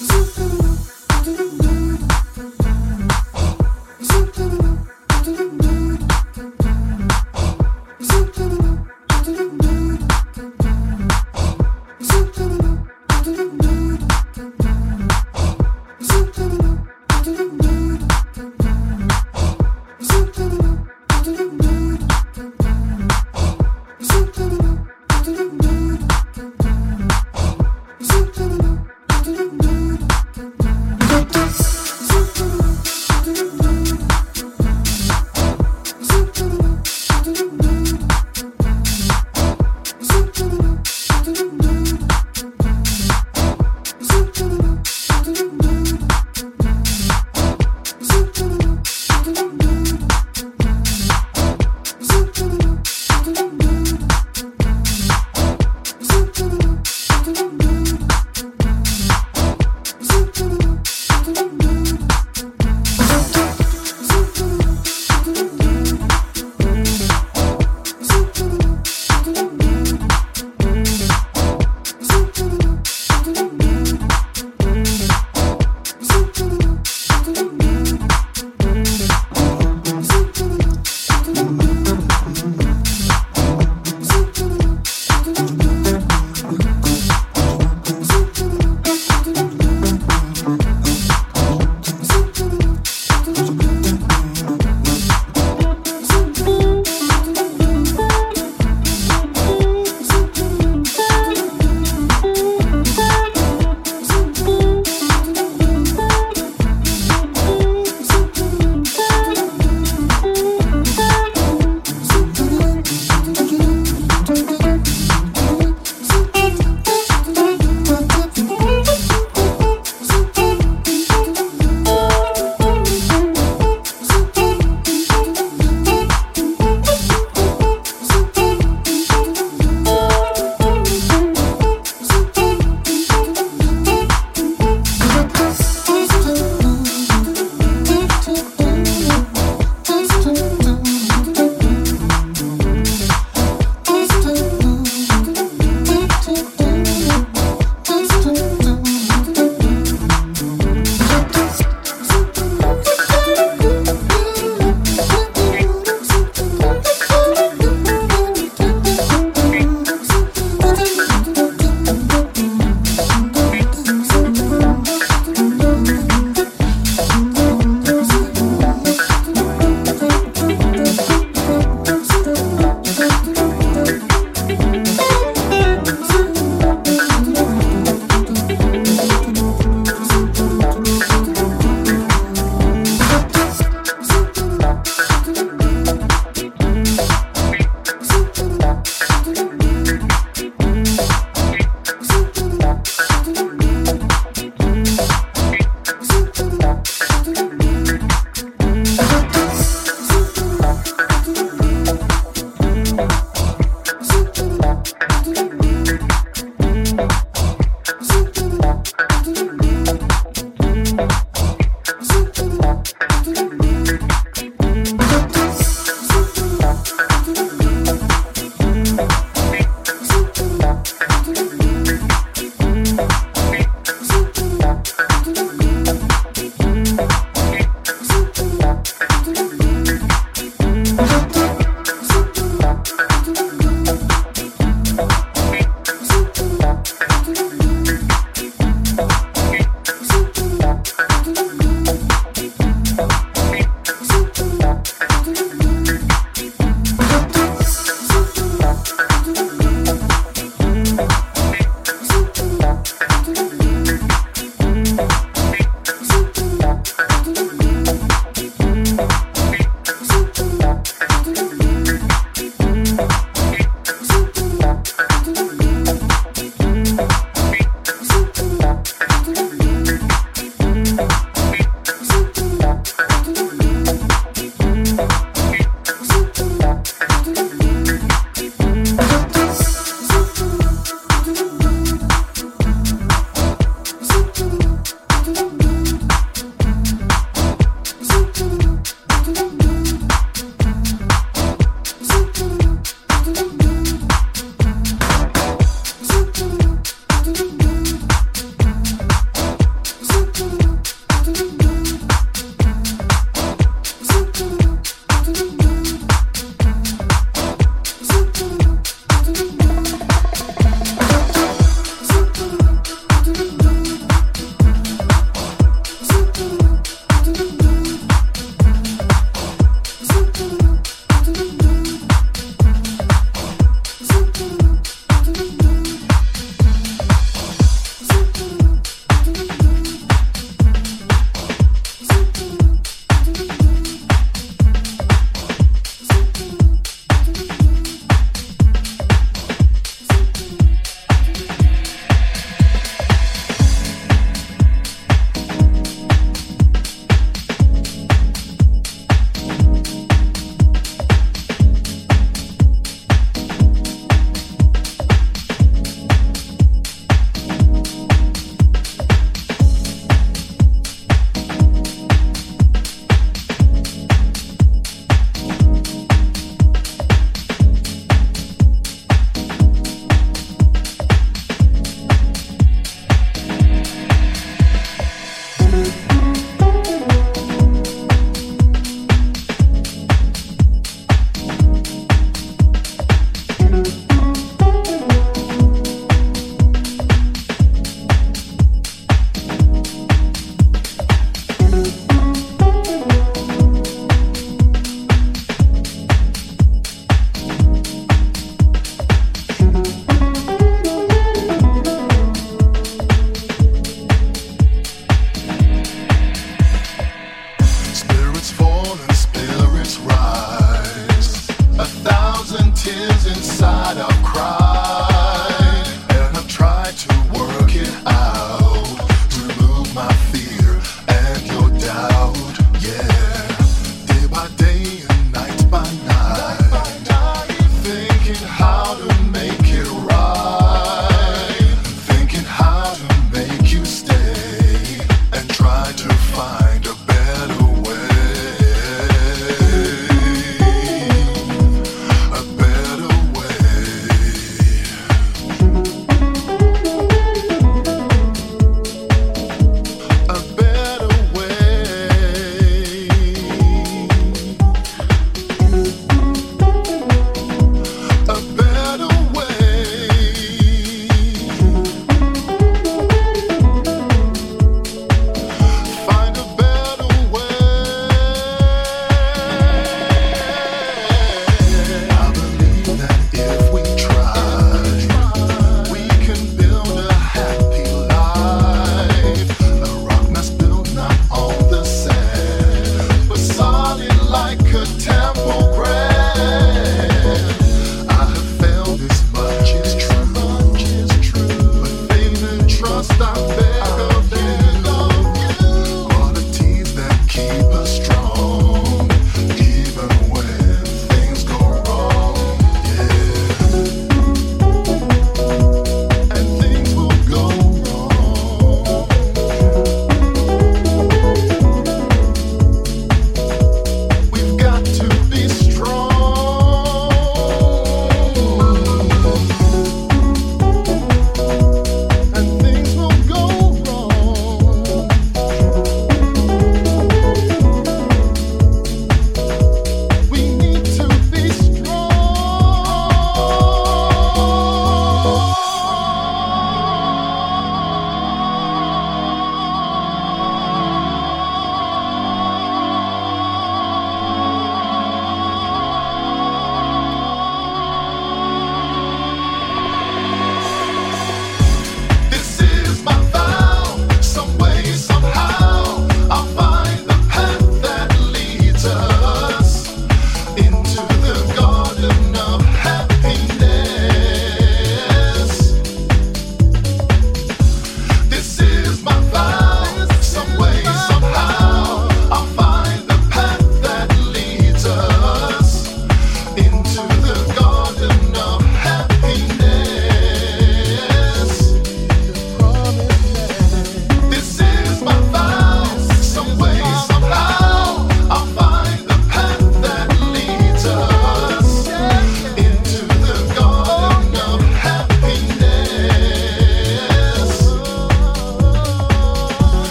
Zoop rock.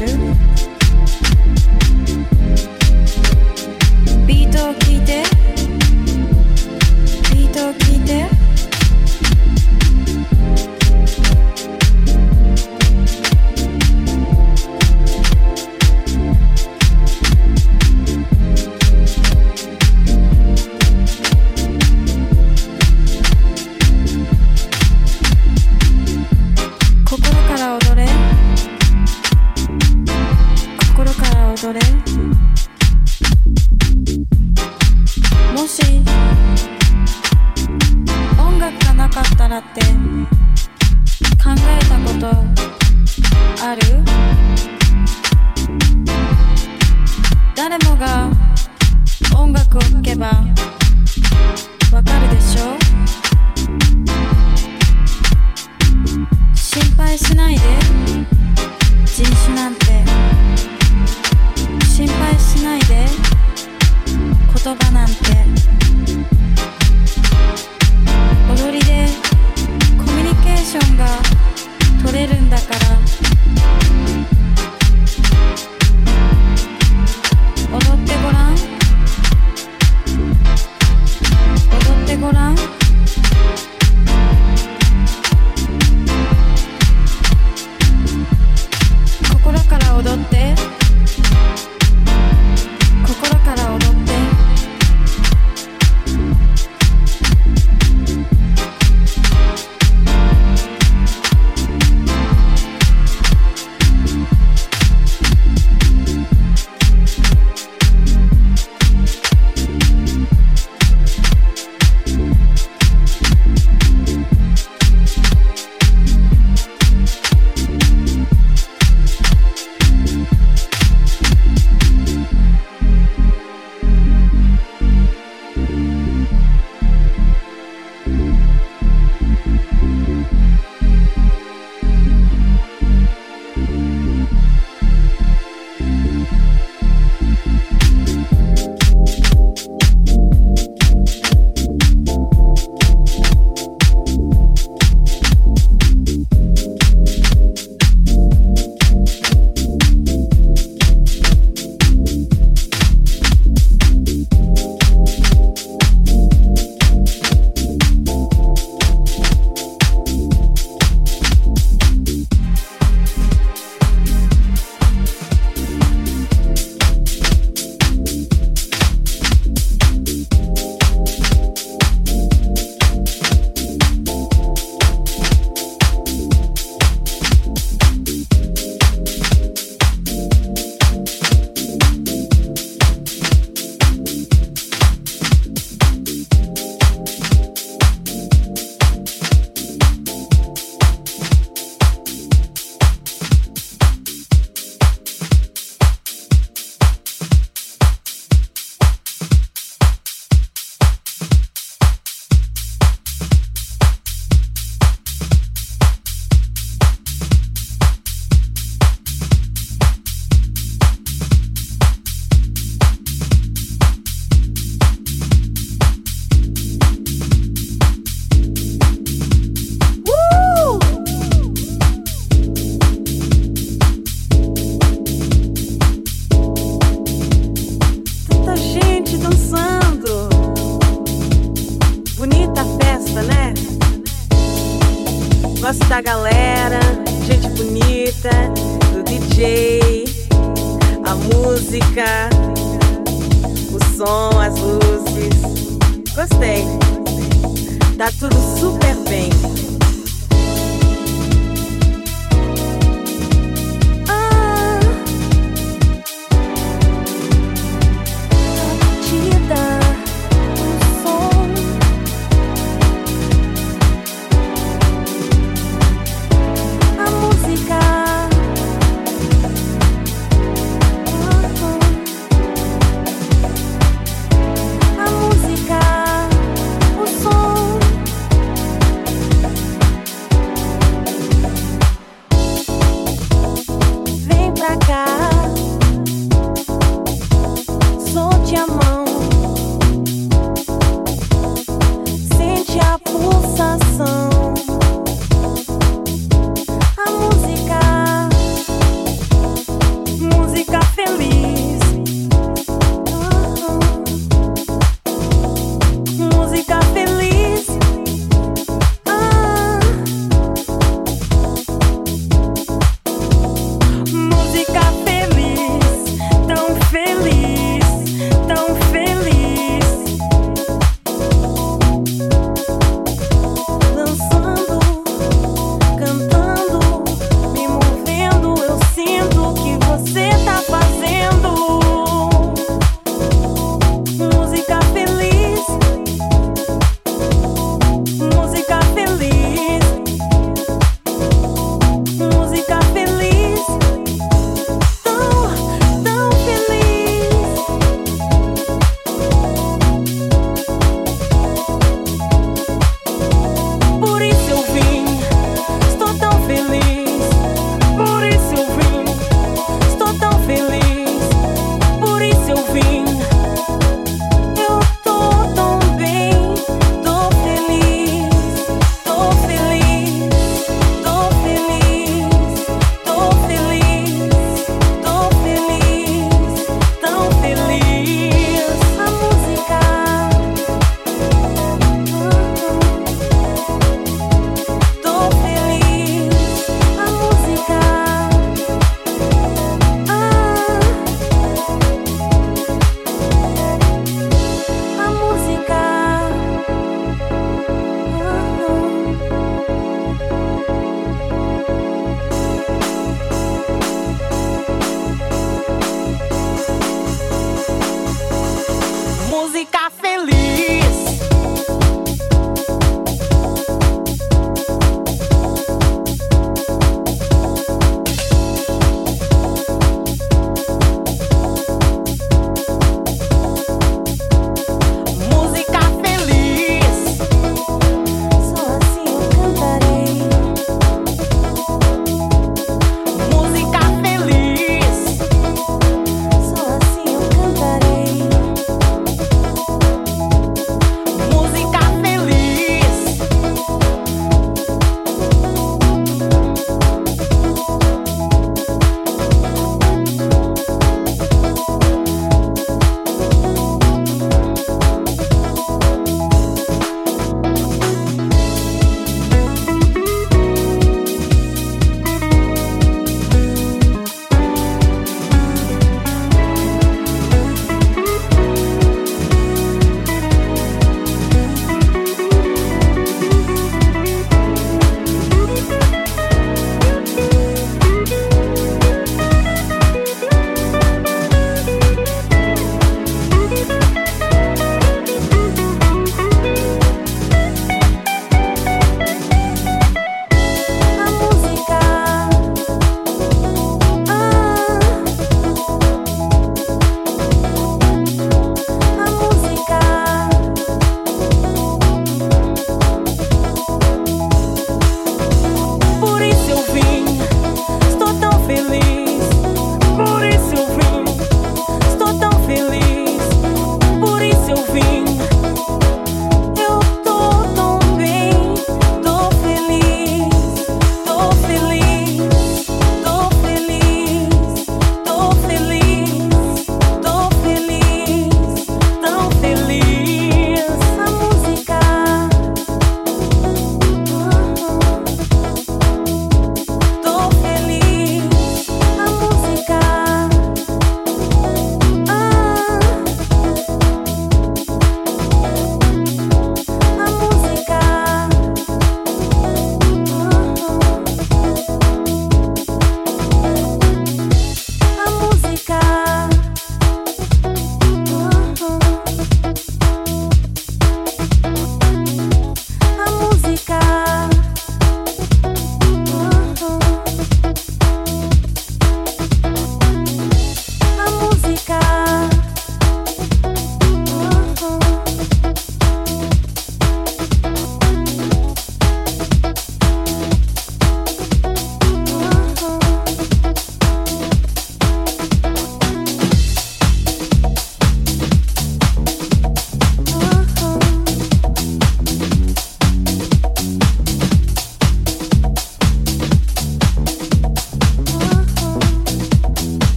do.